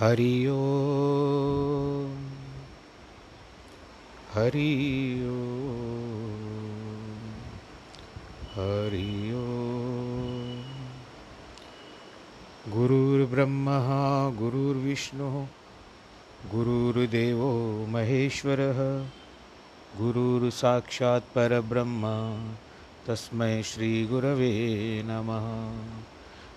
हरि ओ हरि ओ हरि ओ गुरुर्ब्रह्मा गुरुर्विष्णुः गुरुर्देवो महेश्वरः तस्मै श्रीगुरवे नमः।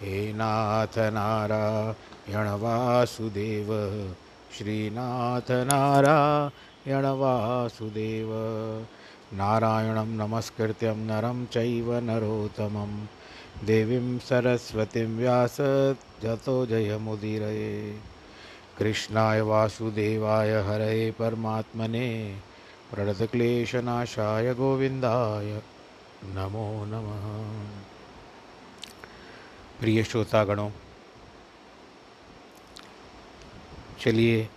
हे नाथ नारायण वासुदेव, श्रीनाथ नारायण वासुदेव। नारायणं नमस्कृत्यं नरं चैव नरोत्तमं। देवीं सरस्वतीं व्यास जतो जयमुदीरये। कृष्णाय वासुदेवाय हरये परमात्मने। प्रणतक्लेशनाशाय गोविन्दाय नमो नमः। प्रिय श्रोतागणों, चलिए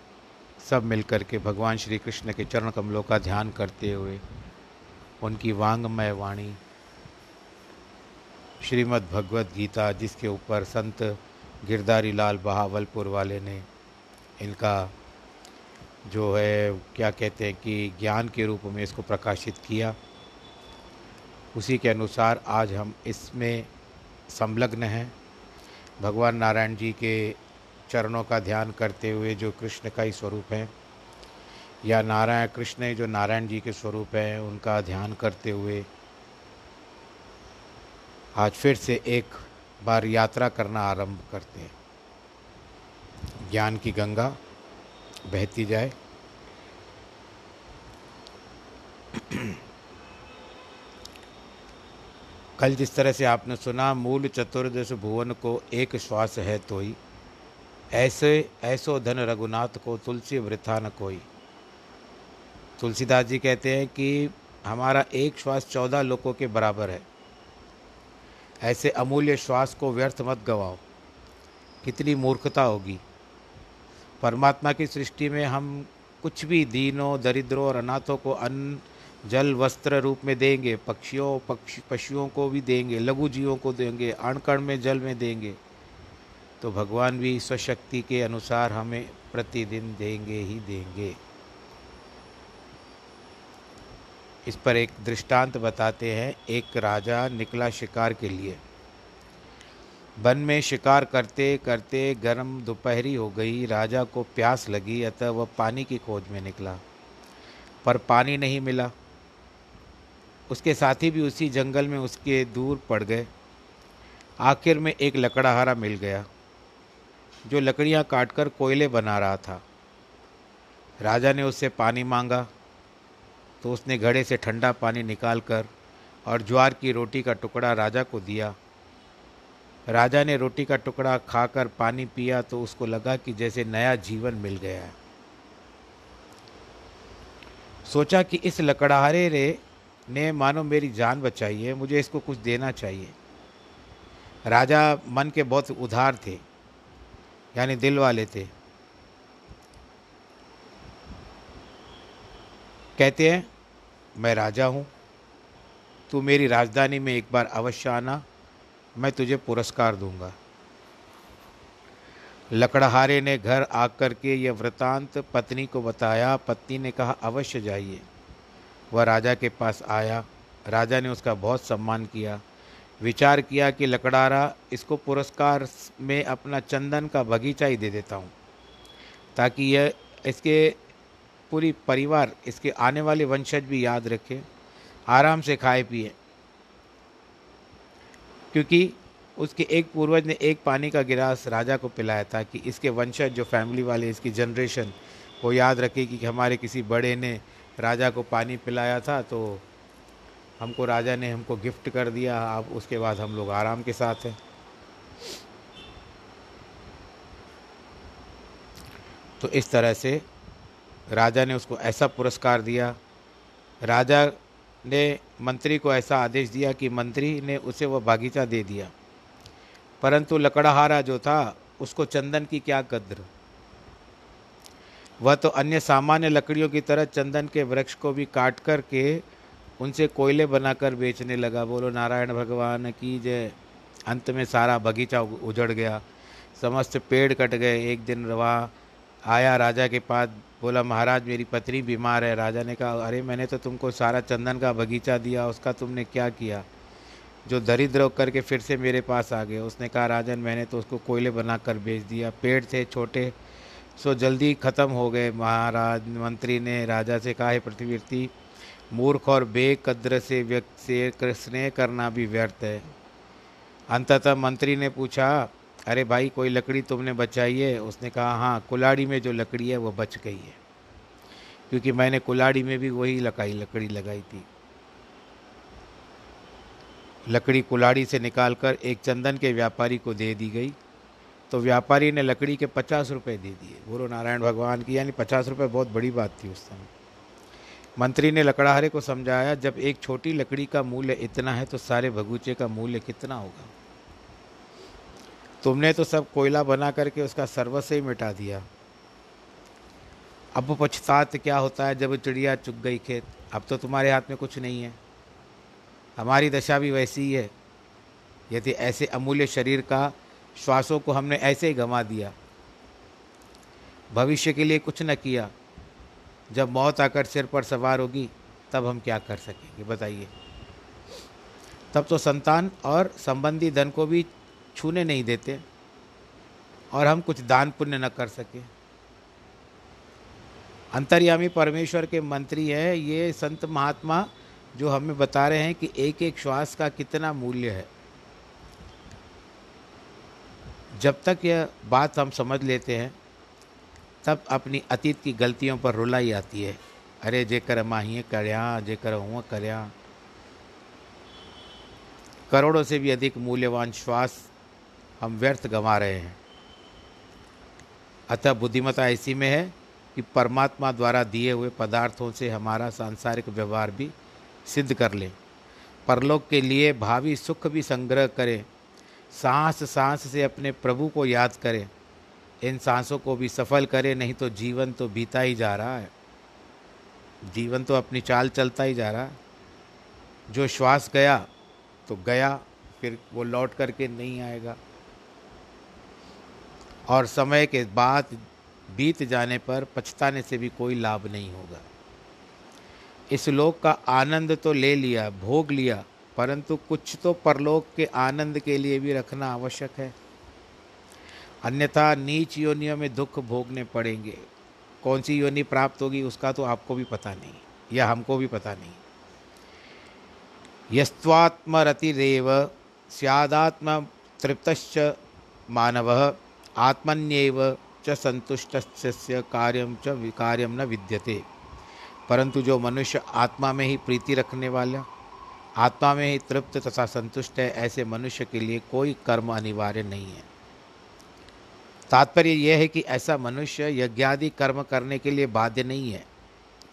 सब मिलकर के भगवान श्री कृष्ण के चरण कमलों का ध्यान करते हुए उनकी वांगमय वाणी, श्रीमद् भगवत गीता, जिसके ऊपर संत गिरधारी लाल बहावलपुर वाले ने इनका जो है, क्या कहते हैं कि ज्ञान के रूप में इसको प्रकाशित किया। उसी के अनुसार आज हम इसमें संलग्न हैं। भगवान नारायण जी के चरणों का ध्यान करते हुए जो कृष्ण का ही स्वरूप है, या नारायण, कृष्ण जो नारायण जी के स्वरूप हैं, उनका ध्यान करते हुए आज फिर से एक बार यात्रा करना आरंभ करते हैं। ज्ञान की गंगा बहती जाए कल जिस तरह से आपने सुना, मूल चतुर्दश भुवन को एक श्वास है तो ही ऐसे, ऐसो धन रघुनाथ को तुलसी वृथा न कोई। तुलसीदास जी कहते हैं कि हमारा एक श्वास चौदह लोगों के बराबर है। ऐसे अमूल्य श्वास को व्यर्थ मत गवाओ। कितनी मूर्खता होगी। परमात्मा की सृष्टि में हम कुछ भी दीनों, दरिद्रों और अनाथों को अन्न जल वस्त्र रूप में देंगे, पक्षियों, पक्षी, पशुओं को भी देंगे, लघु जीवों को देंगे, अणकण में जल में देंगे। तो भगवान भी स्वशक्ति के अनुसार हमें प्रतिदिन देंगे ही देंगे। इस पर एक दृष्टांत बताते हैं एक राजा निकला शिकार के लिए। वन में शिकार करते करते गर्म दोपहरी हो गई, राजा को प्यास लगी, अतः वह पानी की खोज में निकला। पर पानी नहीं मिला। उसके साथी भी उसी जंगल में उसके दूर पड़ गए। आखिर में एक लकड़ाहारा मिल गया, जो लकड़ियाँ काटकर कोयले बना रहा था। राजा ने उससे पानी मांगा तो उसने घड़े से ठंडा पानी निकाल कर और ज्वार की रोटी का टुकड़ा राजा को दिया। राजा ने रोटी का टुकड़ा खाकर पानी पिया तो उसको लगा कि जैसे नया जीवन मिल गया है। सोचा कि इस लकड़हारे रे ने मानो मेरी जान बचाई है मुझे इसको कुछ देना चाहिए। राजा मन के बहुत उधार थे, यानी दिल वाले थे। कहते हैं, मैं राजा हूँ, तू मेरी राजधानी में एक बार अवश्य आना, मैं तुझे पुरस्कार दूँगा। लकड़हारे ने घर आकर के यह वृतांत पत्नी को बताया। पत्नी ने कहा, अवश्य जाइए। वह राजा के पास आया। राजा ने उसका बहुत सम्मान किया। विचार किया कि लकड़ारा इसको पुरस्कार में अपना चंदन का बगीचा ही दे देता हूँ, ताकि यह इसके पूरी परिवार, इसके आने वाले वंशज भी याद रखे, आराम से खाए पिए। क्योंकि उसके एक पूर्वज ने एक पानी का गिलास राजा को पिलाया था कि इसके वंशज, जो फैमिली वाले, इसकी जनरेशन वो याद रखे कि हमारे किसी बड़े ने राजा को पानी पिलाया था तो हमको राजा ने हमको गिफ्ट कर दिया। अब उसके बाद हम लोग आराम के साथ हैं। तो इस तरह से राजा ने उसको ऐसा पुरस्कार दिया। राजा ने मंत्री को ऐसा आदेश दिया कि मंत्री ने उसे वह बागीचा दे दिया। परंतु लकड़ाहारा जो था, उसको चंदन की क्या कद्र? वह तो अन्य सामान्य लकड़ियों की तरह चंदन के वृक्ष को भी काट कर के उनसे कोयले बनाकर बेचने लगा। बोलो, नारायण भगवान की जय। अंत में सारा बगीचा उजड़ गया। समस्त पेड़ कट गए। एक दिन वहाँ आया राजा के पास। बोला, महाराज, मेरी पत्नी बीमार है। राजा ने कहा, अरे, मैंने तो तुमको सारा चंदन का बगीचा दिया। उसका तुमने क्या किया? जो दरिद्र करके फिर से मेरे पास आ गए। उसने कहा, राजन, मैंने तो उसको कोयले बनाकर बेच दिया। पेड़ थे छोटे सो जल्दी ख़त्म हो गए। महाराज, मंत्री ने, राजा से कहा, है मूर्ख और बेकद्र से व्यक्त, से स्नेह करना भी व्यर्थ है। अंततः मंत्री ने पूछा, अरे भाई, कोई लकड़ी तुमने बचाई है? उसने कहा हाँ कुलाड़ी में जो लकड़ी है, वो बच गई है। क्योंकि मैंने कुलाड़ी में भी वही लकाई, लकड़ी लगाई थी। लकड़ी कुलाड़ी से निकालकर एक चंदन के व्यापारी को दे दी गई। तो व्यापारी ने लकड़ी के पचास रुपये दे दिए। गुरु नारायण भगवान की, यानी पचास रुपये बहुत बड़ी बात थी उस समय। मंत्री ने लकड़ाहरे को समझाया, जब एक छोटी लकड़ी का मूल्य इतना है तो सारे भगूचे का मूल्य कितना होगा? तुमने तो सब कोयला बना करके उसका सर्वस्व ही मिटा दिया। अब पछतात क्या होता है जब चिड़िया चुग गई खेत? अब तो तुम्हारे हाथ में कुछ नहीं है। हमारी दशा भी वैसी ही है। यदि ऐसे अमूल्य शरीर का श्वासों को हमने ऐसे ही गंवा दिया। भविष्य के लिए कुछ न किया। जब मौत आकर सिर पर सवार होगी, तब हम क्या कर सकेंगे, बताइए। तब तो संतान और संबंधी धन को भी छूने नहीं देते और हम कुछ दान पुण्य न कर सके। अंतर्यामी परमेश्वर के मंत्री है ये संत महात्मा जो हमें बता रहे हैं कि एक एक श्वास का कितना मूल्य है। जब तक यह बात हम समझ लेते हैं, तब अपनी अतीत की गलतियों पर रुलाई आती है। अरे, जेकर माँ ही करया जेकर हुआ करया करोड़ों से भी अधिक मूल्यवान श्वास हम व्यर्थ गंवा रहे हैं। अतः बुद्धिमता ऐसी में है कि परमात्मा द्वारा दिए हुए पदार्थों से हमारा सांसारिक व्यवहार भी सिद्ध कर लें। परलोक के लिए भावी सुख भी संग्रह करें। सांस सांस से अपने प्रभु को याद करें। इन सांसों को भी सफल करें, नहीं तो जीवन तो बीता ही जा रहा है। जीवन तो अपनी चाल चलता ही जा रहा है। जो श्वास गया तो गया, फिर वो लौट करके नहीं आएगा। और समय के बाद बीत जाने पर पछताने से भी कोई लाभ नहीं होगा। इस लोक का आनंद तो ले लिया, भोग लिया परंतु कुछ तो परलोक के आनंद के लिए भी रखना आवश्यक है। अन्यथा नीच योनियों में दुख भोगने पड़ेंगे। कौन सी योनि प्राप्त होगी उसका तो आपको भी पता नहीं, या हमको भी पता नहीं। यस्वात्मरतिरव सियादात्म तृप्तश्च मानव आत्मन्येव च संतुष्ट कार्यम च कार्यम न विद्यते। परंतु जो मनुष्य आत्मा में ही प्रीति रखने वाला आत्मा में ही तृप्त तथा संतुष्ट है, ऐसे मनुष्य के लिए कोई कर्म अनिवार्य नहीं है। तात्पर्य यह है कि ऐसा मनुष्य यज्ञादि कर्म करने के लिए बाध्य नहीं है,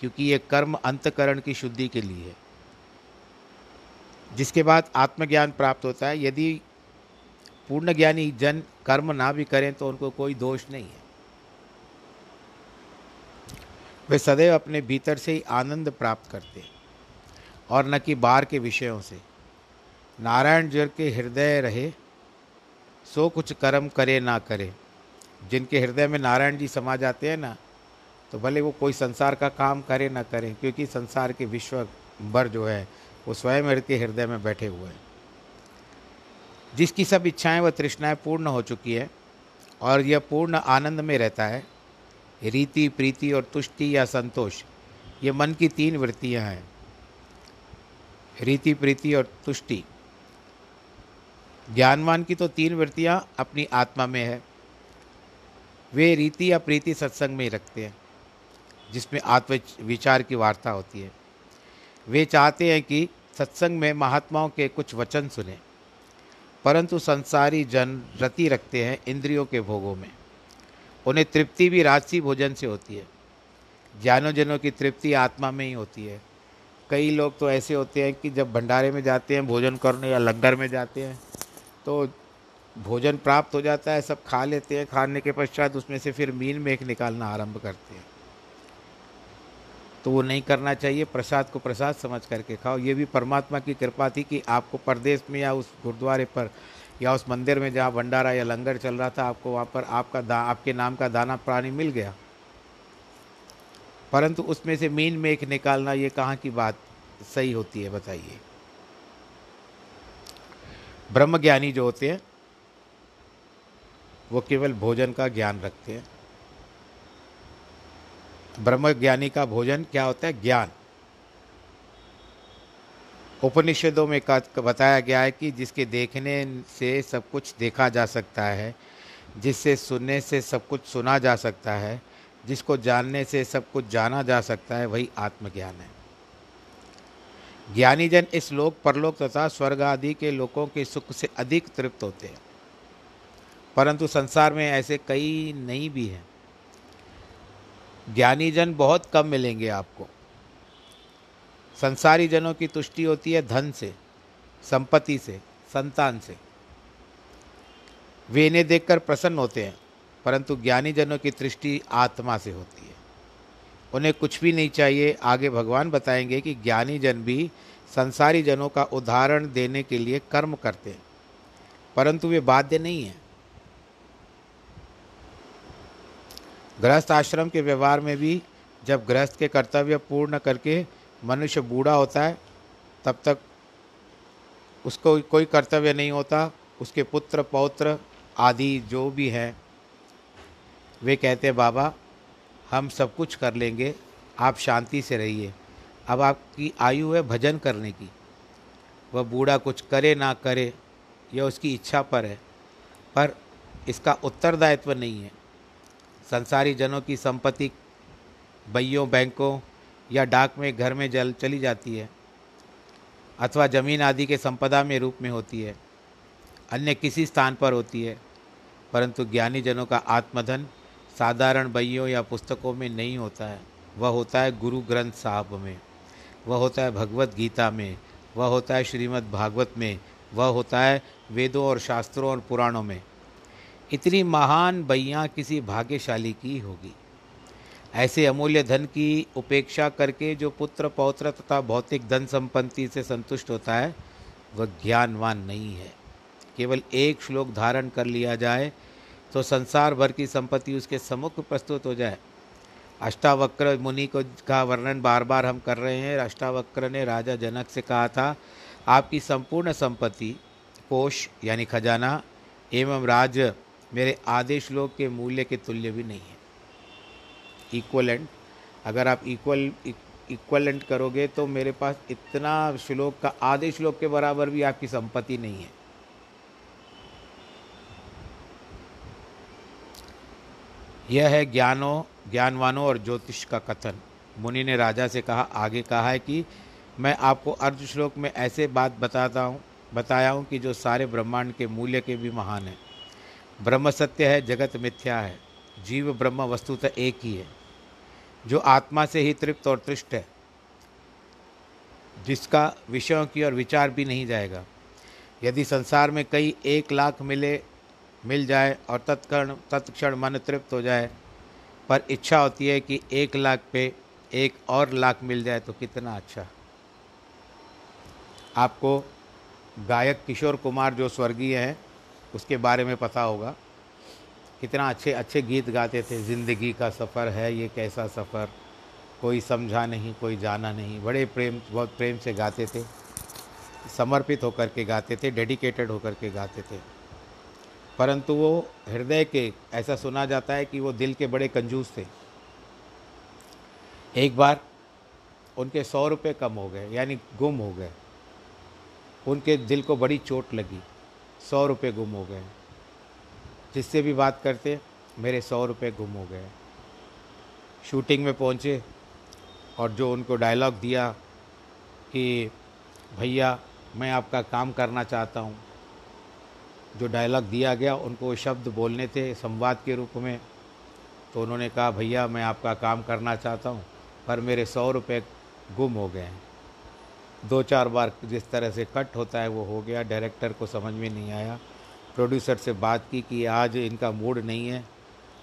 क्योंकि ये कर्म अंतकरण की शुद्धि के लिए है। जिसके बाद आत्मज्ञान प्राप्त होता है, यदि पूर्ण ज्ञानी जन कर्म ना भी करें तो उनको कोई दोष नहीं है। वे सदैव अपने भीतर से ही आनंद प्राप्त करते हैं। और न कि बाहर के विषयों से। नारायण जर के हृदय रहे, सो कुछ कर्म करे ना करे। जिनके हृदय में नारायण जी समा जाते हैं ना तो भले वो कोई संसार का काम करे ना करे, क्योंकि संसार के विश्व भर जो है, वो स्वयं के हृदय में बैठे हुए हैं। जिसकी सब इच्छाएँ व तृष्णाएँ पूर्ण हो चुकी हैं, और यह पूर्ण आनंद में रहता है, रीति, प्रीति और तुष्टि या संतोष, ये मन की तीन वृत्तियाँ हैं। रीति प्रीति और तुष्टि। ज्ञानवान की तो तीन वृत्तियाँ अपनी आत्मा में है। वे रीति या प्रीति सत्संग में ही रखते हैं, जिसमें आत्म विचार की वार्ता होती है। वे चाहते हैं कि सत्संग में महात्माओं के कुछ वचन सुने, परंतु संसारी जन रति रखते हैं इंद्रियों के भोगों में। उन्हें तृप्ति भी राजसी भोजन से होती है। ज्ञानोजनों की तृप्ति आत्मा में ही होती है। कई लोग तो ऐसे होते हैं कि जब भंडारे में जाते हैं, भोजन करने या लंगर में जाते हैं तो भोजन प्राप्त हो जाता है, सब खा लेते हैं, खाने के पश्चात उसमें से फिर मीन मेख निकालना आरंभ करते हैं। तो वो नहीं करना चाहिए, प्रसाद को प्रसाद समझ करके खाओ। ये भी परमात्मा की कृपा थी कि आपको परदेश में या उस गुरुद्वारे पर या उस मंदिर में जहाँ भंडारा या लंगर चल रहा था, आपको वहाँ पर आपका दा, आपके नाम का दाना, प्राणी मिल गया। परंतु उसमें से मीन मेख निकालना, ये कहाँ की बात सही होती है, बताइए। ब्रह्मज्ञानी जो होते हैं, वो केवल भोजन का ज्ञान रखते हैं। ब्रह्मज्ञानी का भोजन क्या होता है? ज्ञान। उपनिषदों में बताया गया है कि जिसके देखने से सब कुछ देखा जा सकता है, जिससे सुनने से सब कुछ सुना जा सकता है जिसको जानने से सब कुछ जाना जा सकता है, वही आत्मज्ञान है। ज्ञानी जन इस लोक, परलोक तथा स्वर्ग आदि के लोगों के सुख से अधिक तृप्त होते हैं। परंतु संसार में ऐसे कई नहीं भी हैं। ज्ञानी जन बहुत कम मिलेंगे आपको। संसारी जनों की तुष्टि होती है धन से, संपत्ति से, संतान से। वे इन्हें देखकर प्रसन्न होते हैं। परंतु ज्ञानी जनों की दृष्टि आत्मा से होती है। उन्हें कुछ भी नहीं चाहिए। आगे भगवान बताएँगे कि ज्ञानी जन भी संसारी जनों का उदाहरण देने के लिए कर्म करते हैं। परंतु वे बाध्य नहीं हैं। गृहस्थ आश्रम के व्यवहार में भी जब गृहस्थ के कर्तव्य पूर्ण करके मनुष्य बूढ़ा होता है, तब तक उसको कोई कर्तव्य नहीं होता। उसके पुत्र, पौत्र आदि जो भी हैं वे कहते बाबा, हम सब कुछ कर लेंगे, आप शांति से रहिए। अब आपकी आयु है भजन करने की। वह बूढ़ा कुछ करे ना करे, यह उसकी इच्छा पर है। पर इसका उत्तरदायित्व नहीं है। संसारी जनों की संपत्ति बइयों बैंकों या डाक में, घर में जल चली जाती है अथवा ज़मीन आदि के संपदा में रूप में होती है। अन्य किसी स्थान पर होती है, परंतु ज्ञानी जनों का आत्मधन साधारण बइयों या पुस्तकों में नहीं होता है। वह होता है गुरु ग्रंथ साहब में। वह होता है भगवत गीता में। वह होता है श्रीमद् भागवत में। वह होता है वेदों और शास्त्रों और पुराणों में। इतनी महान बैया किसी भाग्यशाली की होगी। ऐसे अमूल्य धन की उपेक्षा करके जो पुत्र, पौत्र तथा भौतिक धन संपत्ति से संतुष्ट होता है, वह ज्ञानवान नहीं है। केवल एक श्लोक धारण कर लिया जाए तो संसार भर की संपत्ति उसके सम्मुख प्रस्तुत हो जाए। अष्टावक्र मुनि को का वर्णन बार बार हम कर रहे हैं। अष्टावक्र ने राजा जनक से कहा था, आपकी संपूर्ण संपत्ति, कोष यानी खजाना एवं राज मेरे आदेश श्लोक के मूल्य के तुल्य भी नहीं है। इक्वलेंट, अगर आप इक्वल, इक्वलेंट करोगे तो मेरे पास इतना श्लोक का आधे श्लोक के बराबर भी आपकी संपत्ति नहीं है। यह है ज्ञानों, ज्ञानवानों और ज्योतिष का कथन। मुनि ने राजा से कहा, आगे कहा है कि मैं आपको अर्ध श्लोक में ऐसे बात बताता हूँ, बताया हूँ कि जो सारे ब्रह्मांड के मूल्य के भी महान हैं। ब्रह्म सत्य है, जगत मिथ्या है। जीव, ब्रह्म वस्तुतः एक ही है, जो आत्मा से ही तृप्त और तृष्ट है, जिसका विषयों की और विचार भी नहीं जाएगा। यदि संसार में कई एक लाख मिले मिल जाए और तत्क्षण तत्क्षण मन तृप्त हो जाए। पर इच्छा होती है कि एक लाख पे एक और लाख मिल जाए तो कितना अच्छा। आपको गायक किशोर कुमार जो स्वर्गीय हैं, उसके बारे में पता होगा। कितना अच्छे अच्छे गीत गाते थे। ज़िंदगी का सफ़र है, ये कैसा सफ़र? कोई समझा नहीं, कोई जाना नहीं। बड़े प्रेम, बहुत प्रेम से गाते थे। समर्पित होकर के गाते थे, डेडिकेटेड होकर के गाते थे। परंतु वो हृदय के, ऐसा सुना जाता है कि वो दिल के बड़े कंजूस थे। एक बार उनके सौ रुपये कम हो गए, यानी गुम हो गए। उनके दिल को बड़ी चोट लगी, सौ रुपये गुम हो गए। जिससे भी बात करते, मेरे सौ रुपये गुम हो गए। शूटिंग में पहुँचे और जो उनको डायलॉग दिया कि, भैया, मैं आपका काम करना चाहता हूँ। जो डायलॉग दिया गया, उनको शब्द बोलने थे, संवाद के रूप में। तो उन्होंने कहा, भैया, मैं आपका काम करना चाहता हूँ, पर मेरे सौ रुपये गुम हो गए हैं। दो चार बार जिस तरह से कट होता है, वो हो गया डायरेक्टर को समझ में नहीं आया। प्रोड्यूसर से बात की कि आज इनका मूड नहीं है,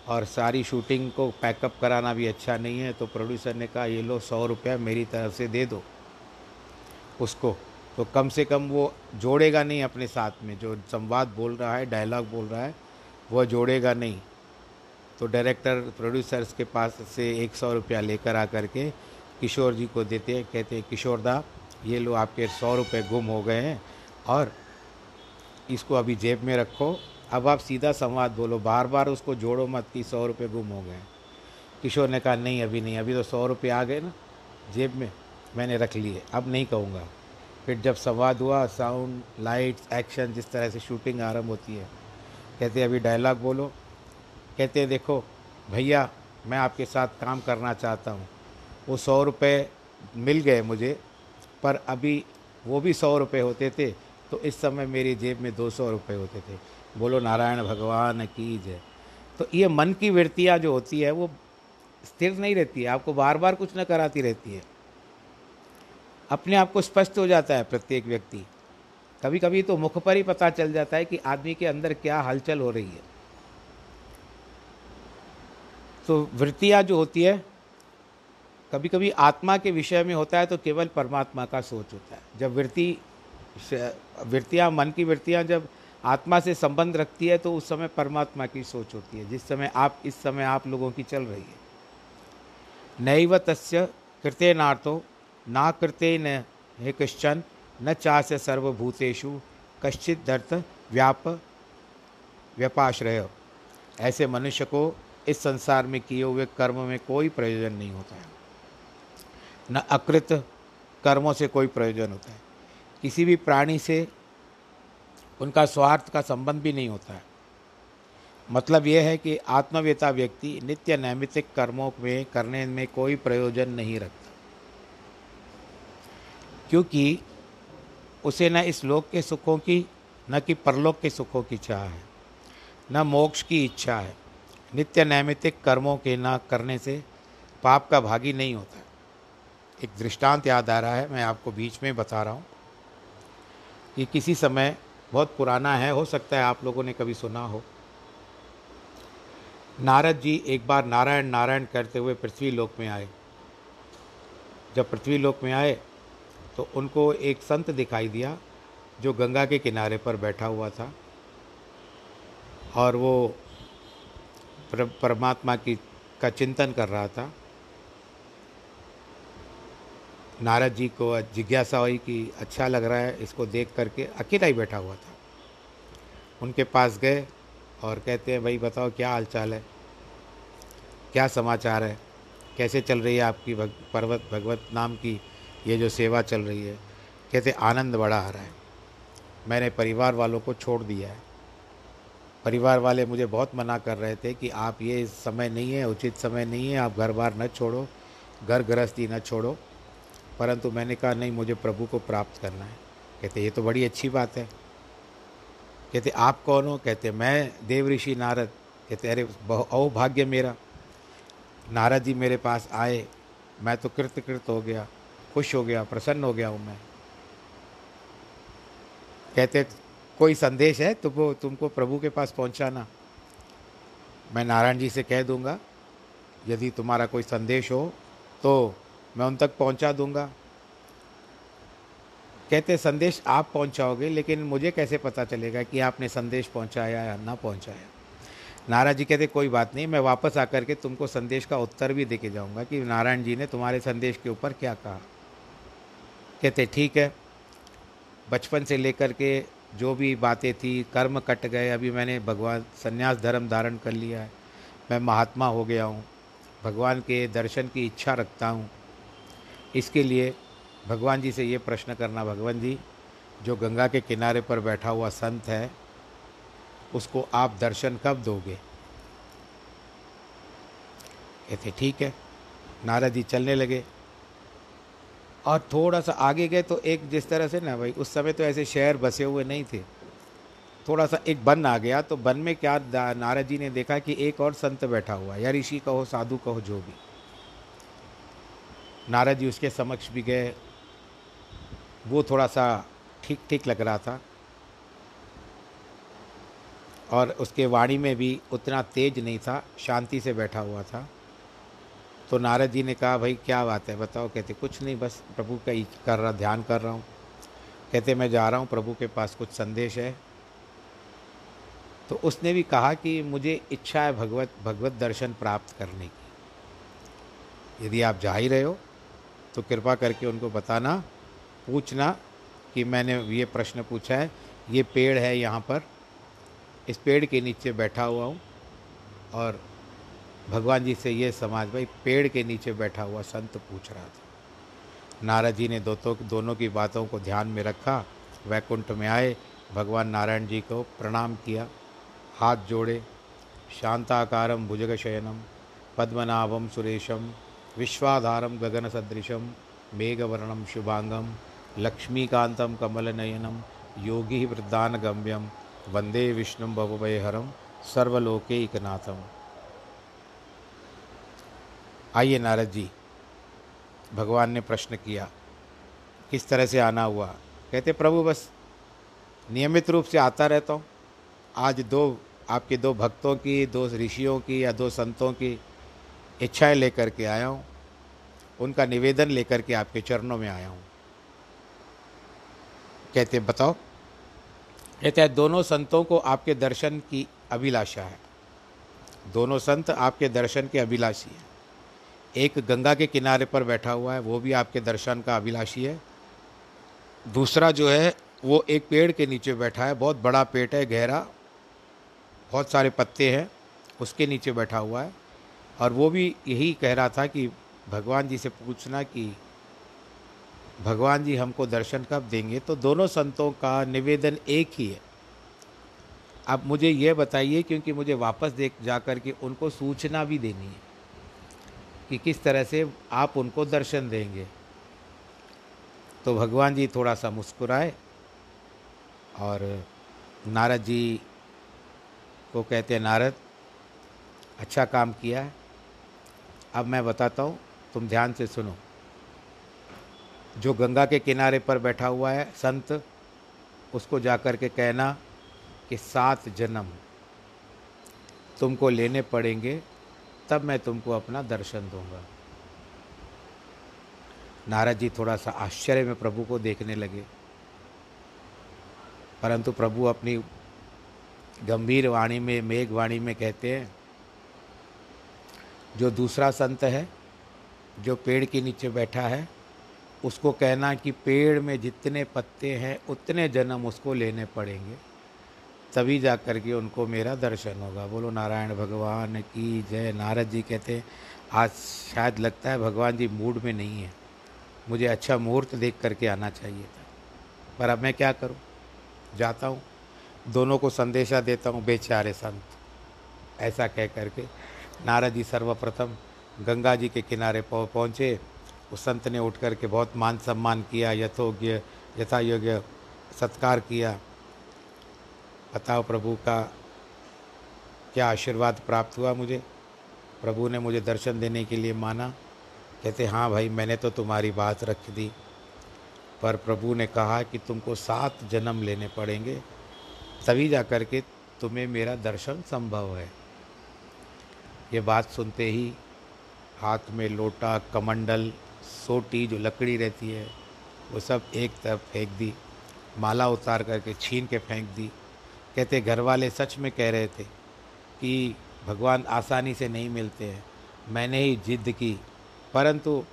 और सारी शूटिंग को पैकअप कराना भी अच्छा नहीं है तो प्रोड्यूसर ने कहा, ये लो सौ रुपया मेरी तरफ़ से दे दो। उसको तो कम से कम वो जोड़ेगा नहीं अपने साथ में, जो संवाद बोल रहा है डायलॉग बोल रहा है, वह जोड़ेगा नहीं। तो डायरेक्टर प्रोड्यूसर्स के पास से एक सौ रुपया लेकर आ करके किशोर जी को देते हैं, कहते हैं, किशोर दा, ये लो आपके सौ रुपये गुम हो गए हैं और इसको अभी जेब में रखो। अब आप सीधा संवाद बोलो, बार बार उसको जोड़ो मत कि सौ रुपये गुम हो गए किशोर ने कहा, नहीं, अभी नहीं, अभी तो सौ रुपये आ गए ना, जेब में, मैंने रख लिए, अब नहीं कहूँगा। फिर जब संवाद हुआ साउंड लाइट्स एक्शन जिस तरह से शूटिंग आरंभ होती है। कहते अभी डायलॉग बोलो। कहते देखो, भैया, मैं आपके साथ काम करना चाहता हूँ। वो सौ रुपये मिल गए मुझे, पर अभी वो भी सौ रुपये होते थे तो इस समय मेरी जेब में दो सौ रुपये होते थे। बोलो, नारायण भगवान की जय। तो ये मन की वृत्तियाँ जो होती है, वो स्थिर नहीं रहती है। आपको बार बार कुछ न कराती रहती है। अपने आप को स्पष्ट हो जाता है प्रत्येक व्यक्ति। कभी कभी तो मुख पर ही पता चल जाता है कि आदमी के अंदर क्या हलचल हो रही है। तो वृत्तियाँ जो होती है कभी कभी आत्मा के विषय में होता है तो केवल परमात्मा का सोच होता है। जब वृत्ति वृत्तियाँ, मन की वृत्तियाँ जब आत्मा से संबंध रखती है तो उस समय परमात्मा की सोच होती है, जिस समय आप, इस समय आप लोगों की चल रही है। नैव तस्य कृत्य नार्थो ना कृत्य न हे कश्चन, न चास्य सर्वभूतेषु कश्चित दर्थ व्याप व्यपाश्रय। ऐसे मनुष्य को इस संसार में किए हुए कर्म में कोई प्रयोजन नहीं होता है। न अकृत कर्मों से कोई प्रयोजन होता है। किसी भी प्राणी से उनका स्वार्थ का संबंध भी नहीं होता है। मतलब यह है कि आत्मवेता व्यक्ति नित्य नैमित्तिक कर्मों में, करने में कोई प्रयोजन नहीं रखता। क्योंकि उसे न इस लोक के सुखों की, न कि परलोक के सुखों की चाह है, न मोक्ष की इच्छा है। नित्य नैमित्तिक कर्मों के न करने से पाप का भागी नहीं होता एक दृष्टांत याद आ रहा है, मैं आपको बीच में बता रहा हूँ। कि किसी समय बहुत पुराना है, हो सकता है आप लोगों ने कभी सुना हो। नारद जी एक बार नारायण नारायण करते हुए पृथ्वी लोक में आए। जब पृथ्वी लोक में आए तो उनको एक संत दिखाई दिया जो गंगा के किनारे पर बैठा हुआ था। और वो परमात्मा की का चिंतन कर रहा था। नारद जी को जिज्ञासा हुई कि अच्छा लग रहा है इसको देख करके अकेला ही बैठा हुआ था। उनके पास गए और कहते हैं भाई बताओ क्या हालचाल है? क्या समाचार है? कैसे चल रही है आपकी भग, पर्वत भगवत नाम की ये जो सेवा चल रही है, कहते, आनंद बड़ा आ रहा है। मैंने परिवार वालों को छोड़ दिया है। परिवार वाले मुझे बहुत मना कर रहे थे कि आप ये समय नहीं है, उचित समय नहीं है, आप घर बार न छोड़ो, घर गृहस्थी न छोड़ो। परंतु मैंने कहा, नहीं, मुझे प्रभु को प्राप्त करना है। कहते, ये तो बड़ी अच्छी बात है। कहते, आप कौन हो? कहते, मैं देव ऋषि नारद। कहते, अरे अवभाग्य मेरा। नारद जी मेरे पास आए, मैं तो कृत कृत हो गया। खुश हो गया, प्रसन्न हो गया हूँ मैं। कहते, कोई संदेश है तो वो, तुमको प्रभु के पास पहुँचाना? मैं नारायण जी से कह दूँगा, यदि तुम्हारा कोई संदेश हो तो मैं उन तक पहुँचा दूँगा। कहते, संदेश आप पहुँचाओगे, लेकिन मुझे कैसे पता चलेगा कि आपने संदेश पहुँचाया या ना पहुँचाया? नारायण जी कहते, कोई बात नहीं, मैं वापस आकर के तुमको संदेश का उत्तर भी दे के जाऊँगा कि नारायण जी ने तुम्हारे संदेश के ऊपर क्या कहा। कहते, ठीक है। बचपन से लेकर के जो भी बातें थी, कर्म कट गए, अभी मैंने भगवान संन्यास धर्म धारण कर लिया है। मैं महात्मा हो गया हूँ, भगवान के दर्शन की इच्छा रखता हूँ। इसके लिए भगवान जी से ये प्रश्न करना, भगवान जी, जो गंगा के किनारे पर बैठा हुआ संत है, उसको आप दर्शन कब दोगे? कहते, ठीक है। नारद जी चलने लगे। और थोड़ा सा आगे गए तो एक जिस तरह से ना भाई, उस समय तो ऐसे शहर बसे हुए नहीं थे। थोड़ा सा एक बन आ गया तो बन में क्या नारद जी ने देखा कि एक और संत बैठा हुआ या ऋषि कहो, साधु कहो, जो भी। नारद जी उसके समक्ष भी गए। वो थोड़ा सा ठीक ठीक लग रहा था। और उसके वाणी में भी उतना तेज नहीं था, शांति से बैठा हुआ था। तो नारद जी ने कहा, भाई, क्या बात है? बताओ। कहते, कुछ नहीं, बस प्रभु का ही कर रहा, ध्यान कर रहा हूँ। कहते, मैं जा रहा हूँ, प्रभु के पास कुछ संदेश है। तो उसने भी कहा कि मुझे इच्छा है भगवत भगवत दर्शन प्राप्त करने की। यदि आप जा ही रहे हो तो कृपा करके उनको बताना, पूछना कि मैंने ये प्रश्न पूछा है, ये पेड़ है यहाँ पर, इस पेड़ के नीचे बैठा हुआ हूँ और भगवान जी से ये समाज भाई पेड़ के नीचे बैठा हुआ संत पूछ रहा था। नारद जी ने दोनों दोनों की बातों को ध्यान में रखा, वैकुंठ में आए, भगवान नारायण जी को प्रणाम किया, हाथ जोड़े शांताकारम भुजगशयनम पद्मनाभम सुरेशम विश्वाधारम गगन सदृशम मेघवर्णम शुभांगम लक्ष्मीकांतम कमलनयनम योगी वृद्धानगम्यम वंदे विष्णु भवभयहरम सर्वलोकैकनाथम आइए नारद जी, भगवान ने प्रश्न किया, किस तरह से आना हुआ? कहते, प्रभु बस नियमित रूप से आता रहता हूँ। आज दो, आपके दो भक्तों की, दो ऋषियों की या दो संतों की इच्छाएँ लेकर के आया हूँ। उनका निवेदन लेकर के आपके चरणों में आया हूँ। कहते, बताओ। कहते हैं दोनों संतों को आपके दर्शन की अभिलाषा है। दोनों संत आपके दर्शन के अभिलाषी हैं। एक गंगा के किनारे पर बैठा हुआ है, वो भी आपके दर्शन का अभिलाषी है। दूसरा जो है, वो एक पेड़ के नीचे बैठा है, बहुत बड़ा पेट है, गहरा, बहुत सारे पत्ते हैं, उसके नीचे बैठा हुआ है। और वो भी यही कह रहा था कि भगवान जी से पूछना कि भगवान जी हमको दर्शन कब देंगे? तो दोनों संतों का निवेदन एक ही है। अब मुझे ये बताइए, क्योंकि मुझे वापस देख जा कर के उनको सूचना भी देनी है। कि किस तरह से आप उनको दर्शन देंगे। तो भगवान जी थोड़ा सा मुस्कुराए और नारद जी को कहते हैं, नारद अच्छा काम किया है। अब मैं बताता हूँ, तुम ध्यान से सुनो। जो गंगा के किनारे पर बैठा हुआ है, संत, उसको जाकर के कहना कि सात जन्म तुमको लेने पड़ेंगे तब मैं तुमको अपना दर्शन दूँगा। नारद जी थोड़ा सा आश्चर्य में प्रभु को देखने लगे। परंतु प्रभु अपनी गंभीर वाणी में, मेघ वाणी में कहते हैं, जो दूसरा संत है, जो पेड़ के नीचे बैठा है, उसको कहना कि पेड़ में जितने पत्ते हैं, उतने जन्म उसको लेने पड़ेंगे। तभी जा कर के उनको मेरा दर्शन होगा। बोलो, नारायण भगवान की जय। नारद जी कहते हैं आज शायद लगता है भगवान जी मूड में नहीं है। मुझे अच्छा मुहूर्त देख करके आना चाहिए था। पर अब मैं क्या करूँ? जाता हूँ, दोनों को संदेशा देता हूँ, बेचारे संत। ऐसा कह करके नारद जी सर्वप्रथम गंगा जी के किनारे पहुँचे। उस संत ने उठ कर के बहुत मान सम्मान किया यथोग्य यथा योग्य सत्कार किया। बताओ प्रभु का क्या आशीर्वाद प्राप्त हुआ मुझे? प्रभु ने मुझे दर्शन देने के लिए माना। कहते हाँ भाई, मैंने तो तुम्हारी बात रख दी। पर प्रभु ने कहा कि तुमको सात जन्म लेने पड़ेंगे। तभी जा कर के तुम्हें मेरा दर्शन संभव है। ये बात सुनते ही हाथ में लोटा, कमंडल, सोटी, जो लकड़ी रहती है, वो सब एक तरफ़ फेंक दी। माला उतार करके छीन के फेंक दी। कहते घर वाले सच में कह रहे थे कि भगवान आसानी से नहीं मिलते हैं। मैंने ही जिद की। परंतु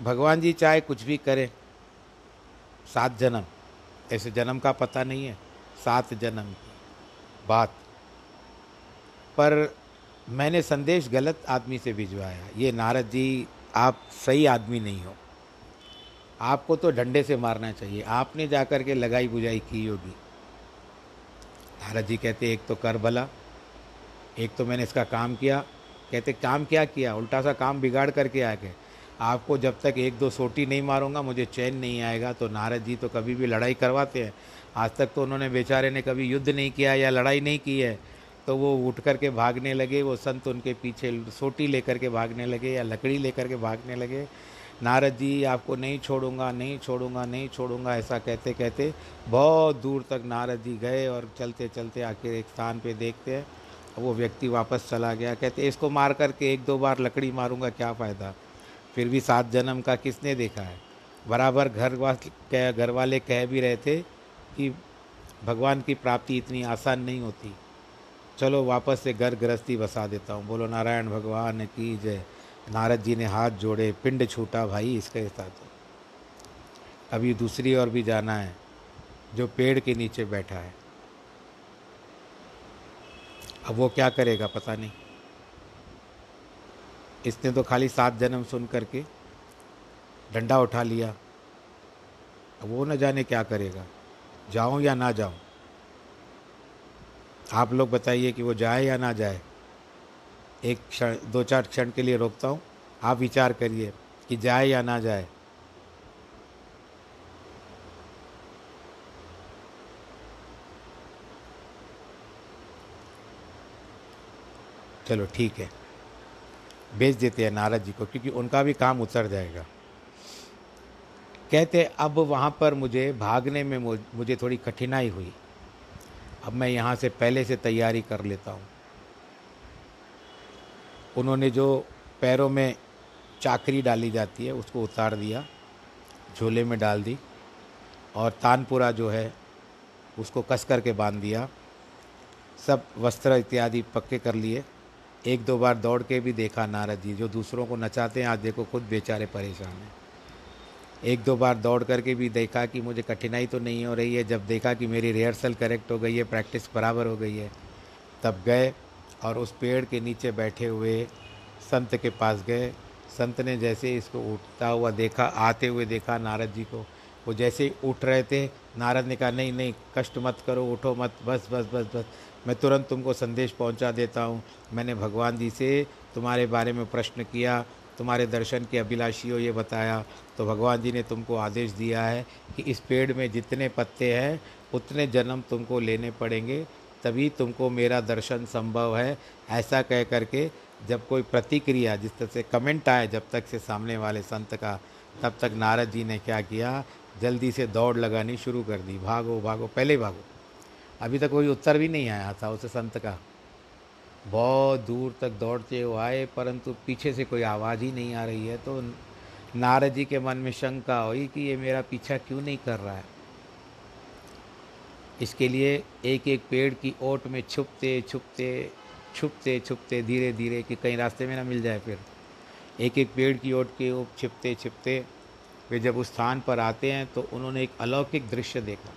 भगवान जी चाहे कुछ भी करें, सात जन्म। ऐसे जन्म का पता नहीं है, सात जन्म की बात। पर मैंने संदेश गलत आदमी से भिजवाया। ये नारद जी, आप सही आदमी नहीं हो। आपको तो डंडे से मारना चाहिए। आपने जाकर के लगाई बुझाई की होगी। नारद जी कहते, एक तो कर भला, एक तो मैंने इसका काम किया। कहते, काम क्या किया? उल्टा सा काम बिगाड़ करके आ गए। आपको जब तक एक दो सोटी नहीं मारूँगा, मुझे चैन नहीं आएगा। तो नारद जी तो कभी भी लड़ाई करवाते हैं। आज तक तो उन्होंने बेचारे ने कभी युद्ध नहीं किया या लड़ाई नहीं की है। तो वो उठ कर के भागने लगे, वो संत उनके पीछे सोटी लेकर के भागने लगे या लकड़ी लेकर के भागने लगे। नारद जी, आपको नहीं छोड़ूँगा नहीं छोड़ूँगा नहीं छोड़ूँगा, ऐसा कहते कहते बहुत दूर तक नारद जी गए और चलते चलते आखिर एक स्थान पे देखते हैं। वो व्यक्ति वापस चला गया, कहते, इसको मार करके एक दो बार लकड़ी मारूँगा, क्या फ़ायदा? फिर भी सात जन्म का किसने देखा है? बराबर घर वाले घर वाले कह भी रहे थे कि भगवान की प्राप्ति इतनी आसान नहीं होती। चलो वापस से घर गृहस्थी बसा देता हूँ। बोलो, नारायण भगवान की जय। नारद जी ने हाथ जोड़े, पिंड छूटा भाई इसके साथ। अभी दूसरी ओर भी जाना है, जो पेड़ के नीचे बैठा है। अब वो क्या करेगा पता नहीं। इसने तो खाली सात जन्म सुन करके डंडा उठा लिया। अब वो न जाने क्या करेगा, जाऊँ या ना जाऊँ? आप लोग बताइए कि वो जाए या ना जाए। एक क्षण, दो चार क्षण के लिए रोकता हूँ। आप विचार करिए कि जाए या ना जाए। चलो, ठीक है। भेज देते हैं नारद जी को, क्योंकि उनका भी काम उतर जाएगा। कहते, अब वहाँ पर मुझे भागने में मुझे थोड़ी कठिनाई हुई। अब मैं यहाँ से पहले से तैयारी कर लेता हूँ। उन्होंने जो पैरों में चाकरी डाली जाती है, उसको उतार दिया, झोले में डाल दी और तानपुरा जो है, उसको कस करके बाँध दिया। सब वस्त्र इत्यादि पक्के कर लिए। एक दो बार दौड़ के भी देखा नारद जी, जो दूसरों को नचाते हैं, आज देखो खुद बेचारे परेशान हैं। एक दो बार दौड़ करके भी देखा कि मुझे कठिनाई तो नहीं हो रही है, जब देखा कि मेरी रिहर्सल करेक्ट हो गई है प्रैक्टिस बराबर हो गई है, तब गए। और उस पेड़ के नीचे बैठे हुए संत के पास गए। संत ने जैसे इसको उठता हुआ देखा, आते हुए देखा नारद जी को। वो जैसे ही उठ रहे थे, नारद ने कहा, नहीं नहीं, कष्ट मत करो, उठो मत, बस बस बस बस। मैं तुरंत तुमको संदेश पहुँचा देता हूँ। मैंने भगवान जी से तुम्हारे बारे में प्रश्न किया, तुम्हारे दर्शन के अभिलाषी हो ये बताया। तो भगवान जी ने तुमको आदेश दिया है कि इस पेड़ में जितने पत्ते हैं, उतने जन्म तुमको लेने पड़ेंगे। तभी तुमको मेरा दर्शन संभव है, ऐसा कह करके जब कोई प्रतिक्रिया जिस तरह से कमेंट आए जब तक से सामने वाले संत का, तब तक नारद जी ने क्या किया, जल्दी से दौड़ लगानी शुरू कर दी, भागो भागो, पहले भागो। अभी तक कोई उत्तर भी नहीं आया था उस संत का। बहुत दूर तक दौड़ते हुए आए, परंतु पीछे से कोई आवाज़ ही नहीं आ रही है तो नारद जी के मन में शंका हुई कि ये मेरा पीछा क्यों नहीं कर रहा है? इसके लिए एक एक पेड़ की ओट में छुपते छुपते छुपते छुपते धीरे धीरे कि कहीं रास्ते में ना मिल जाए फिर। एक एक पेड़ की ओट के ओट छिपते छिपते वे जब उस स्थान पर आते हैं तो उन्होंने एक अलौकिक दृश्य देखा।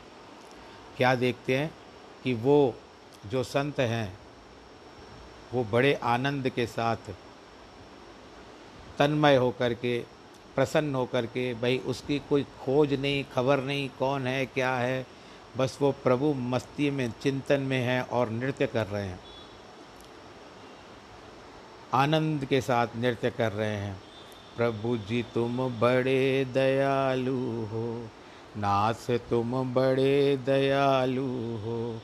क्या देखते हैं कि वो जो संत हैं, वो बड़े आनंद के साथ तन्मय होकर के, प्रसन्न होकर के, भाई उसकी कोई खोज नहीं, खबर नहीं, कौन है, क्या है बस वो प्रभु मस्ती में, चिंतन में है और नृत्य कर रहे हैं। आनंद के साथ नृत्य कर रहे हैं। प्रभु जी, तुम बड़े दयालु हो। नाथ, तुम बड़े दयालु हो।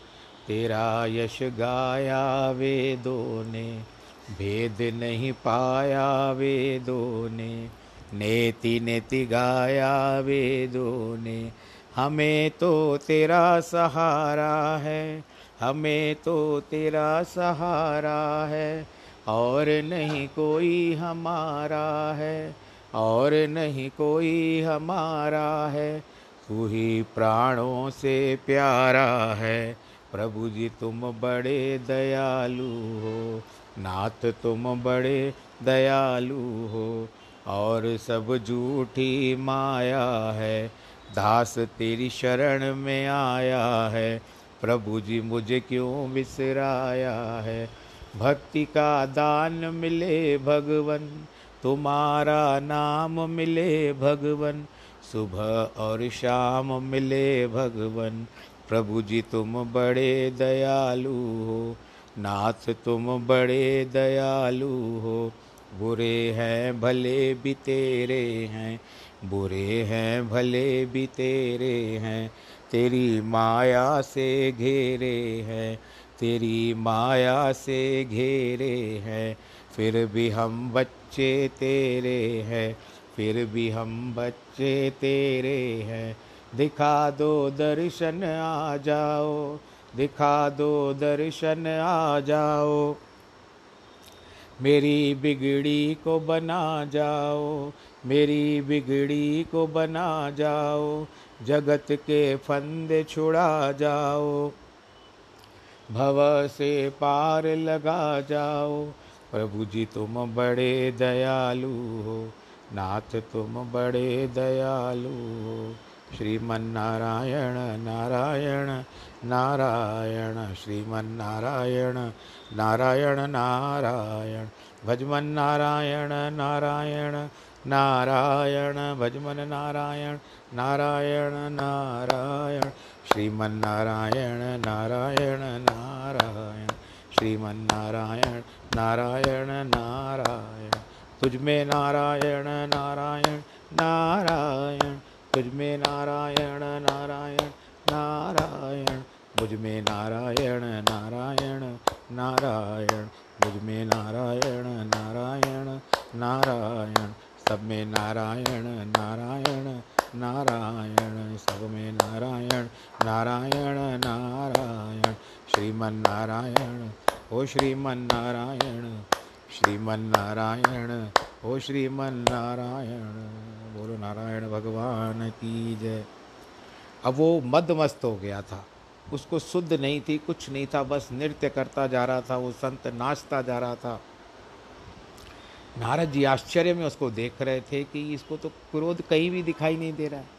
तेरा यश गाया वेदों ने, भेद नहीं पाया वेदों ने। नेति नेति गाया वेदों ने। हमें तो तेरा सहारा है, हमें तो तेरा सहारा है, और नहीं कोई हमारा है, और नहीं कोई हमारा है। तू ही प्राणों से प्यारा है, प्रभु जी तुम बड़े दयालु हो, नाथ तुम बड़े दयालु हो, और सब झूठी माया है दास तेरी शरण में आया है। प्रभु जी मुझे क्यों विसराया है? भक्ति का दान मिले भगवन, तुम्हारा नाम मिले भगवन, सुबह और शाम मिले भगवन। प्रभु जी तुम बड़े दयालु हो, नाथ तुम बड़े दयालु हो। बुरे हैं, भले भी तेरे हैं, बुरे हैं, भले भी तेरे हैं, तेरी माया से घेरे हैं, तेरी माया से घेरे हैं, फिर भी हम बच्चे तेरे हैं, फिर भी हम बच्चे तेरे हैं। दिखा दो दर्शन आ जाओ, दिखा दो दर्शन आ जाओ। मेरी बिगड़ी को बना जाओ, मेरी बिगड़ी को बना जाओ, जगत के फंदे छुड़ा जाओ, भव से पार लगा जाओ, प्रभु जी तुम बड़े दयालु हो, नाथ तुम बड़े दयालु हो, श्रीमन्नारायण नारायण नारायण, श्रीमन्नारायण नारायण नारायण। भजमन नारायण नारायण नारायण। भजमन नारायण नारायण नारायण। श्रीमन्नारायण नारायण नारायण श्रीमन्नारायण नारायण नारायण। तुझ में नारायण नारायण नारायण। तुझ में नारायण नारायण नारायण। मुझमें नारायण नारायण। नारायण, मुझमें नारायण नारायण नारायण, सब में नारायण नारायण नारायण, सब में नारायण नारायण नारायण, श्रीमन नारायण, ओ श्रीमन नारायण श्रीमन नारायण, ओ श्रीमन नारायण, बोलो नारायण भगवान की जय। अब वो मदमस्त हो गया था। उसको शुद्ध नहीं थी, कुछ नहीं था, बस नृत्य करता जा रहा था, वो संत नाचता जा रहा था। नारद जी आश्चर्य में उसको देख रहे थे कि इसको तो क्रोध कहीं भी दिखाई नहीं दे रहा है।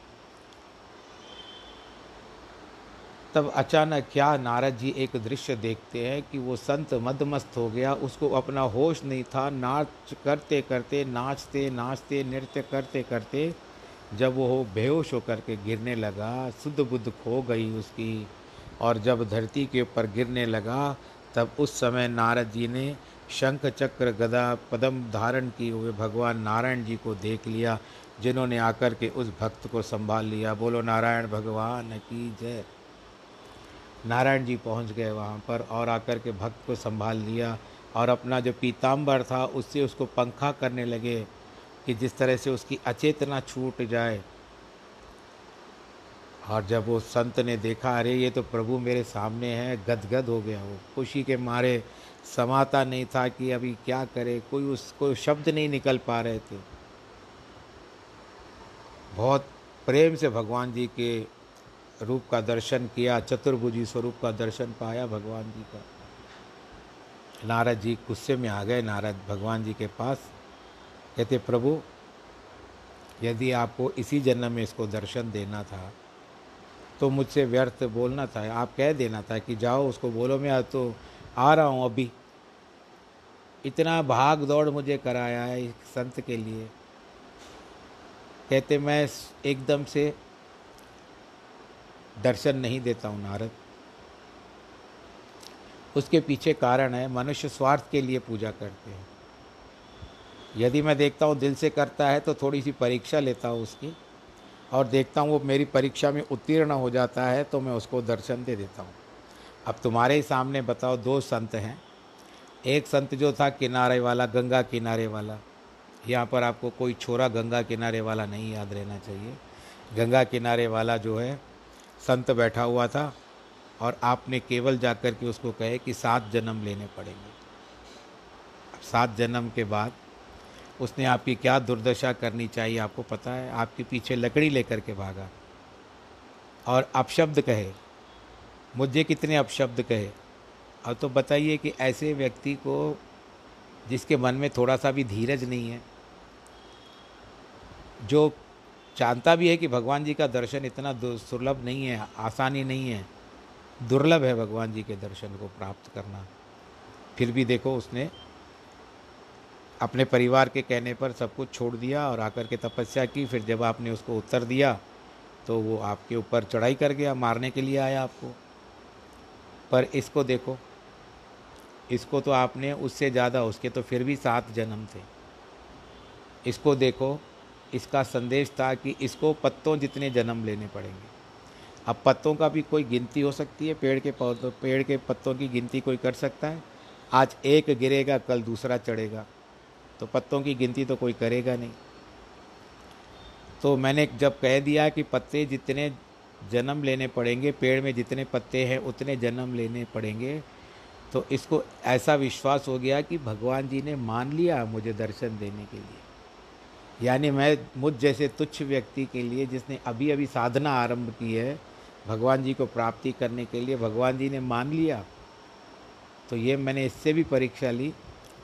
तब अचानक क्या नारद जी एक दृश्य देखते हैं कि वो संत मदमस्त हो गया, उसको अपना होश नहीं था, नाच करते करते, नाचते नाचते, नृत्य करते करते जब वो बेहोश होकर के गिरने लगा, शुद्ध बुद्ध खो गई उसकी। और जब धरती के ऊपर गिरने लगा, तब उस समय नारद जी ने शंख चक्र गदा पदम धारण किए हुए भगवान नारायण जी को देख लिया, जिन्होंने आकर के उस भक्त को संभाल लिया। बोलो, नारायण भगवान की जय। नारायण जी पहुँच गए वहाँ पर और आकर के भक्त को संभाल लिया और अपना जो पीताम्बर था, उससे उसको पंखा करने लगे कि जिस तरह से उसकी अचेतना छूट जाए और जब वो संत ने देखा, अरे, ये तो प्रभु मेरे सामने है, गदगद हो गया वो। खुशी के मारे समाता नहीं था कि अभी क्या करे, कोई उसको शब्द नहीं निकल पा रहे थे। बहुत प्रेम से भगवान जी के रूप का दर्शन किया, चतुर्भुजी स्वरूप का दर्शन पाया भगवान जी का। नारद जी गुस्से में आ गए, नारद भगवान जी के पास कहते, प्रभु, यदि आपको इसी जन्म में इसको दर्शन देना था तो मुझसे व्यर्थ बोलना था, आप कह देना था कि जाओ उसको बोलो, मैं तो आ रहा हूँ अभी। इतना भाग दौड़ मुझे कराया है एक संत के लिए। कहते, मैं एकदम से दर्शन नहीं देता हूँ नारद। उसके पीछे कारण है, मनुष्य स्वार्थ के लिए पूजा करते हैं। यदि मैं देखता हूँ दिल से करता है तो थोड़ी सी परीक्षा लेता हूँ उसकी। और देखता हूँ वो मेरी परीक्षा में उत्तीर्ण हो जाता है तो मैं उसको दर्शन दे देता हूँ। अब तुम्हारे ही सामने बताओ, दो संत हैं। एक संत जो था किनारे वाला, गंगा किनारे वाला। यहाँ पर आपको कोई छोरा गंगा किनारे वाला नहीं याद रहना चाहिए। गंगा किनारे वाला जो है, संत बैठा हुआ था और आपने केवल जाकर के उसको कहे कि सात जन्म लेने पड़ेंगे। सात जन्म के बाद उसने आपकी क्या दुर्दशा करनी चाहिए आपको पता है? आपके पीछे लकड़ी लेकर के भागा। और अपशब्द कहे। मुझे कितने अपशब्द कहे? अब तो बताइए कि ऐसे व्यक्ति को जिसके मन में थोड़ा सा भी धीरज नहीं है, जो जानता भी है कि भगवान जी का दर्शन इतना सुलभ नहीं है, आसानी नहीं है, दुर्लभ है भगवान जी के दर्शन को प्राप्त करना। फिर भी देखो उसने अपने परिवार के कहने पर सब कुछ छोड़ दिया और आकर के तपस्या की। फिर जब आपने उसको उत्तर दिया तो वो आपके ऊपर चढ़ाई कर गया, मारने के लिए आया आपको। पर इसको देखो, इसको तो आपने उससे ज़्यादा, उसके तो फिर भी सात जन्म थे। इसको देखो, इसका संदेश था कि इसको पत्तों जितने जन्म लेने पड़ेंगे। अब पत्तों का भी कोई गिनती हो सकती है, पेड़ के पौधों, पेड़ के पत्तों की गिनती कोई कर सकता है। आज एक गिरेगा, कल दूसरा चढ़ेगा। तो पत्तों की गिनती तो कोई करेगा नहीं। तो मैंने जब कह दिया कि पत्ते जितने जन्म लेने पड़ेंगे, पेड़ में जितने पत्ते हैं, उतने जन्म लेने पड़ेंगे तो इसको ऐसा विश्वास हो गया कि भगवान जी ने मान लिया मुझे दर्शन देने के लिए। यानी मैं मुझ जैसे तुच्छ व्यक्ति के लिए जिसने अभी अभी साधना आरंभ की है, भगवान जी को प्राप्ति करने के लिए भगवान जी ने मान लिया तो ये मैंने इससे भी परीक्षा ली,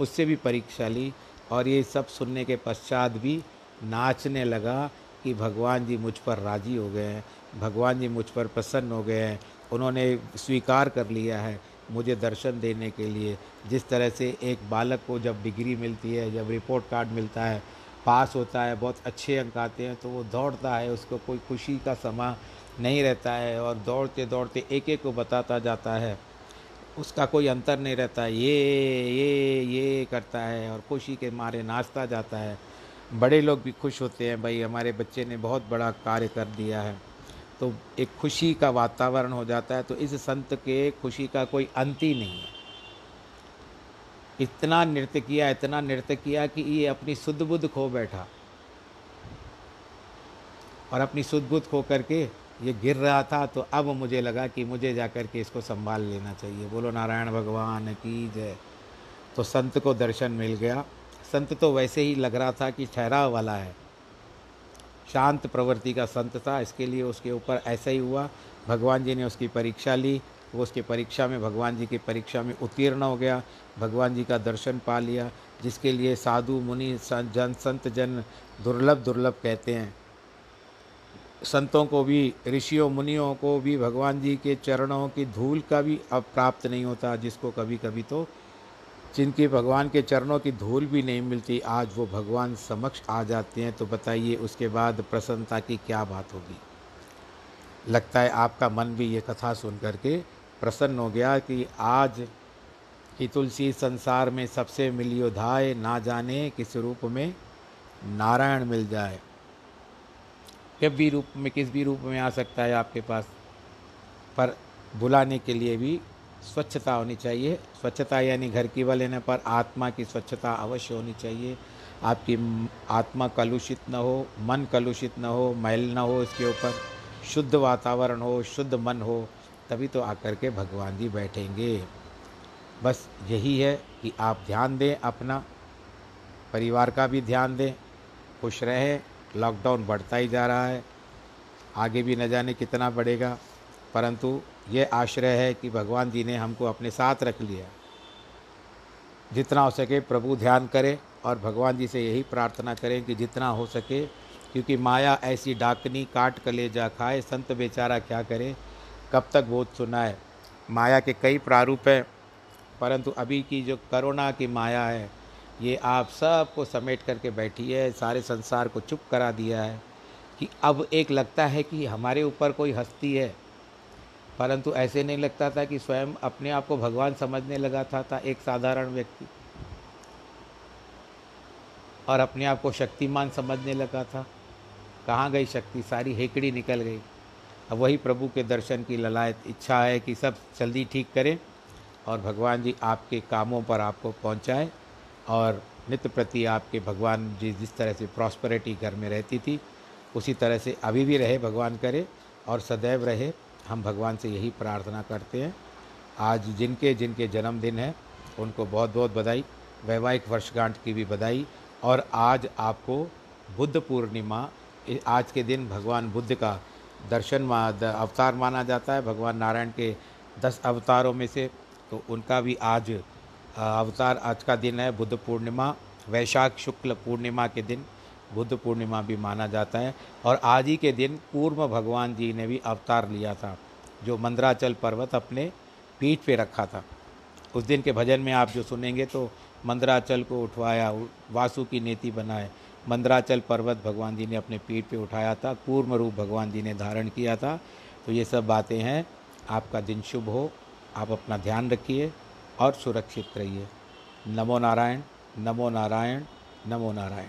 उससे भी परीक्षा ली और ये सब सुनने के पश्चात भी नाचने लगा कि भगवान जी मुझ पर राज़ी हो गए हैं, भगवान जी मुझ पर प्रसन्न हो गए हैं। उन्होंने स्वीकार कर लिया है मुझे दर्शन देने के लिए। जिस तरह से एक बालक को जब डिग्री मिलती है, जब रिपोर्ट कार्ड मिलता है, पास होता है, बहुत अच्छे अंक आते हैं तो वो दौड़ता है, उसको कोई खुशी का समा नहीं रहता है और दौड़ते दौड़ते एक एक को बताता जाता है। उसका कोई अंतर नहीं रहता। ये ये ये करता है और खुशी के मारे नाचता जाता है। बड़े लोग भी खुश होते हैं, भाई, हमारे बच्चे ने बहुत बड़ा कार्य कर दिया है। तो एक खुशी का वातावरण हो जाता है तो इस संत के खुशी का कोई अंत ही नहीं है। इतना नृत्य किया, इतना नृत्य किया कि ये अपनी शुद्ध बुद्ध खो बैठा। और अपनी शुद्ध बुद्ध खो करके ये गिर रहा था तो अब मुझे लगा कि मुझे जा कर के इसको संभाल लेना चाहिए। बोलो, नारायण भगवान की जय। तो संत को दर्शन मिल गया। संत तो वैसे ही लग रहा था कि ठहराव वाला है। शांत प्रवृत्ति का संत था, इसके लिए उसके ऊपर ऐसा ही हुआ। भगवान जी ने उसकी परीक्षा ली। वो उसकी परीक्षा में, भगवान जी की परीक्षा में उत्तीर्ण हो गया। भगवान जी का दर्शन पा लिया, जिसके लिए साधु, मुनि जन, संत, जन दुर्लभ दुर्लभ कहते हैं। संतों को भी, ऋषियों, मुनियों को भी, भगवान जी के चरणों की धूल का भी अब प्राप्त नहीं होता, जिसको कभी कभी तो जिनकी भगवान के चरणों की धूल भी नहीं मिलती, आज वो भगवान समक्ष आ जाते हैं। तो बताइए, उसके बाद प्रसन्नता की क्या बात होगी? लगता है आपका मन भी ये कथा सुन करके प्रसन्न हो गया कि आज की तुलसी संसार में सबसे मिलियोधाय ना जाने किस रूप में नारायण मिल जाए। किस भी रूप में, किस भी रूप में आ सकता है आपके पास। पर बुलाने के लिए भी स्वच्छता होनी चाहिए। स्वच्छता यानी घर की व लेने पर आत्मा की स्वच्छता अवश्य होनी चाहिए। आपकी आत्मा कलुषित न हो, मन कलुषित न हो, मैल न हो इसके ऊपर, शुद्ध वातावरण हो, शुद्ध मन हो, तभी तो आकर के भगवान जी बैठेंगे। बस यही है कि आप ध्यान दें अपना, परिवार का भी ध्यान दें, खुश रहें लॉकडाउन बढ़ता ही जा रहा है। आगे भी न जाने कितना बढ़ेगा। परंतु ये आश्रय है कि भगवान जी ने हमको अपने साथ रख लिया। जितना हो सके प्रभु ध्यान करें और भगवान जी से यही प्रार्थना करें कि जितना हो सके, क्योंकि माया ऐसी डाकनी काट कलेजा खाए, संत बेचारा क्या करे? कब तक बोध सुनाए? माया के कई प्रारूप हैं, परंतु अभी की जो करोना की माया है ये आप सबको समेट करके बैठी है सारे संसार को चुप करा दिया है कि अब एक लगता है कि हमारे ऊपर कोई हस्ती है। परंतु ऐसे नहीं लगता था कि स्वयं अपने आप को भगवान समझने लगा था, था एक साधारण व्यक्ति। और अपने आप को शक्तिमान समझने लगा था। कहाँ गई शक्ति? सारी हेकड़ी निकल गई। अब वही प्रभु के दर्शन की ललायत इच्छा है कि सब जल्दी ठीक करें और भगवान जी आपके कामों पर आपको पहुँचाए। और नित्य प्रति आपके भगवान जी जिस तरह से प्रॉस्परिटी घर में रहती थी, उसी तरह से अभी भी रहे, भगवान करे और सदैव रहे। हम भगवान से यही प्रार्थना करते हैं। आज जिनके जिनके जन्मदिन है, उनको बहुत बहुत बधाई, वैवाहिक वर्षगांठ की भी बधाई और आज आपको बुद्ध पूर्णिमा आज के दिन भगवान बुद्ध का दर्शन मा अवतार माना जाता है। भगवान नारायण के दस अवतारों में से तो उनका भी आज अवतार आज का दिन है, बुद्ध पूर्णिमा, वैशाख शुक्ल पूर्णिमा के दिन, बुद्ध पूर्णिमा भी माना जाता है। और आज ही के दिन पूर्व भगवान जी ने भी अवतार लिया था, जो मंदराचल पर्वत अपने पीठ पे रखा था। उस दिन के भजन में आप जो सुनेंगे तो मंदराचल को उठवाया वासु की नीति बनाए। मंदराचल पर्वत भगवान जी ने अपने पीठ पे उठाया था कूर्म रूप भगवान जी ने धारण किया था। तो ये सब बातें हैं। आपका दिन शुभ हो, आप अपना ध्यान रखिए। और सुरक्षित रहिए। नमो नारायण नमो नारायण नमो नारायण।